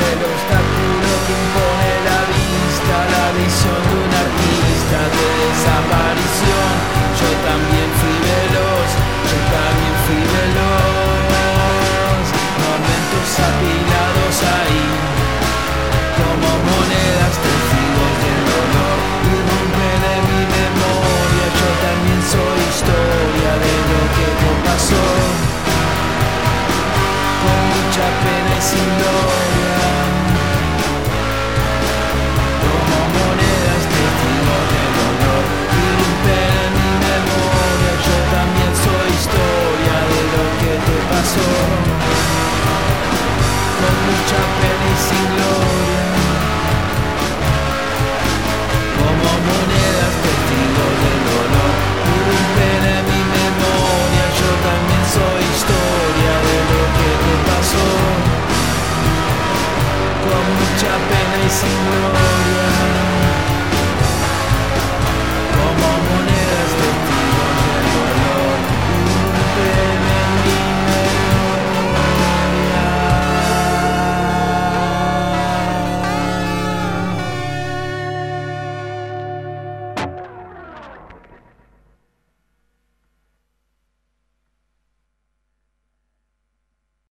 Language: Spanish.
el obstáculo que impone la vista, la visión de un artista de desaparición. Yo también fui veloz, yo también fui veloz. Momentos apilados ahí, como monedas testigos del dolor. Irrumpen en mi memoria, yo también soy historia de lo que te pasó. Con mucha pena y sin gloria. apenas um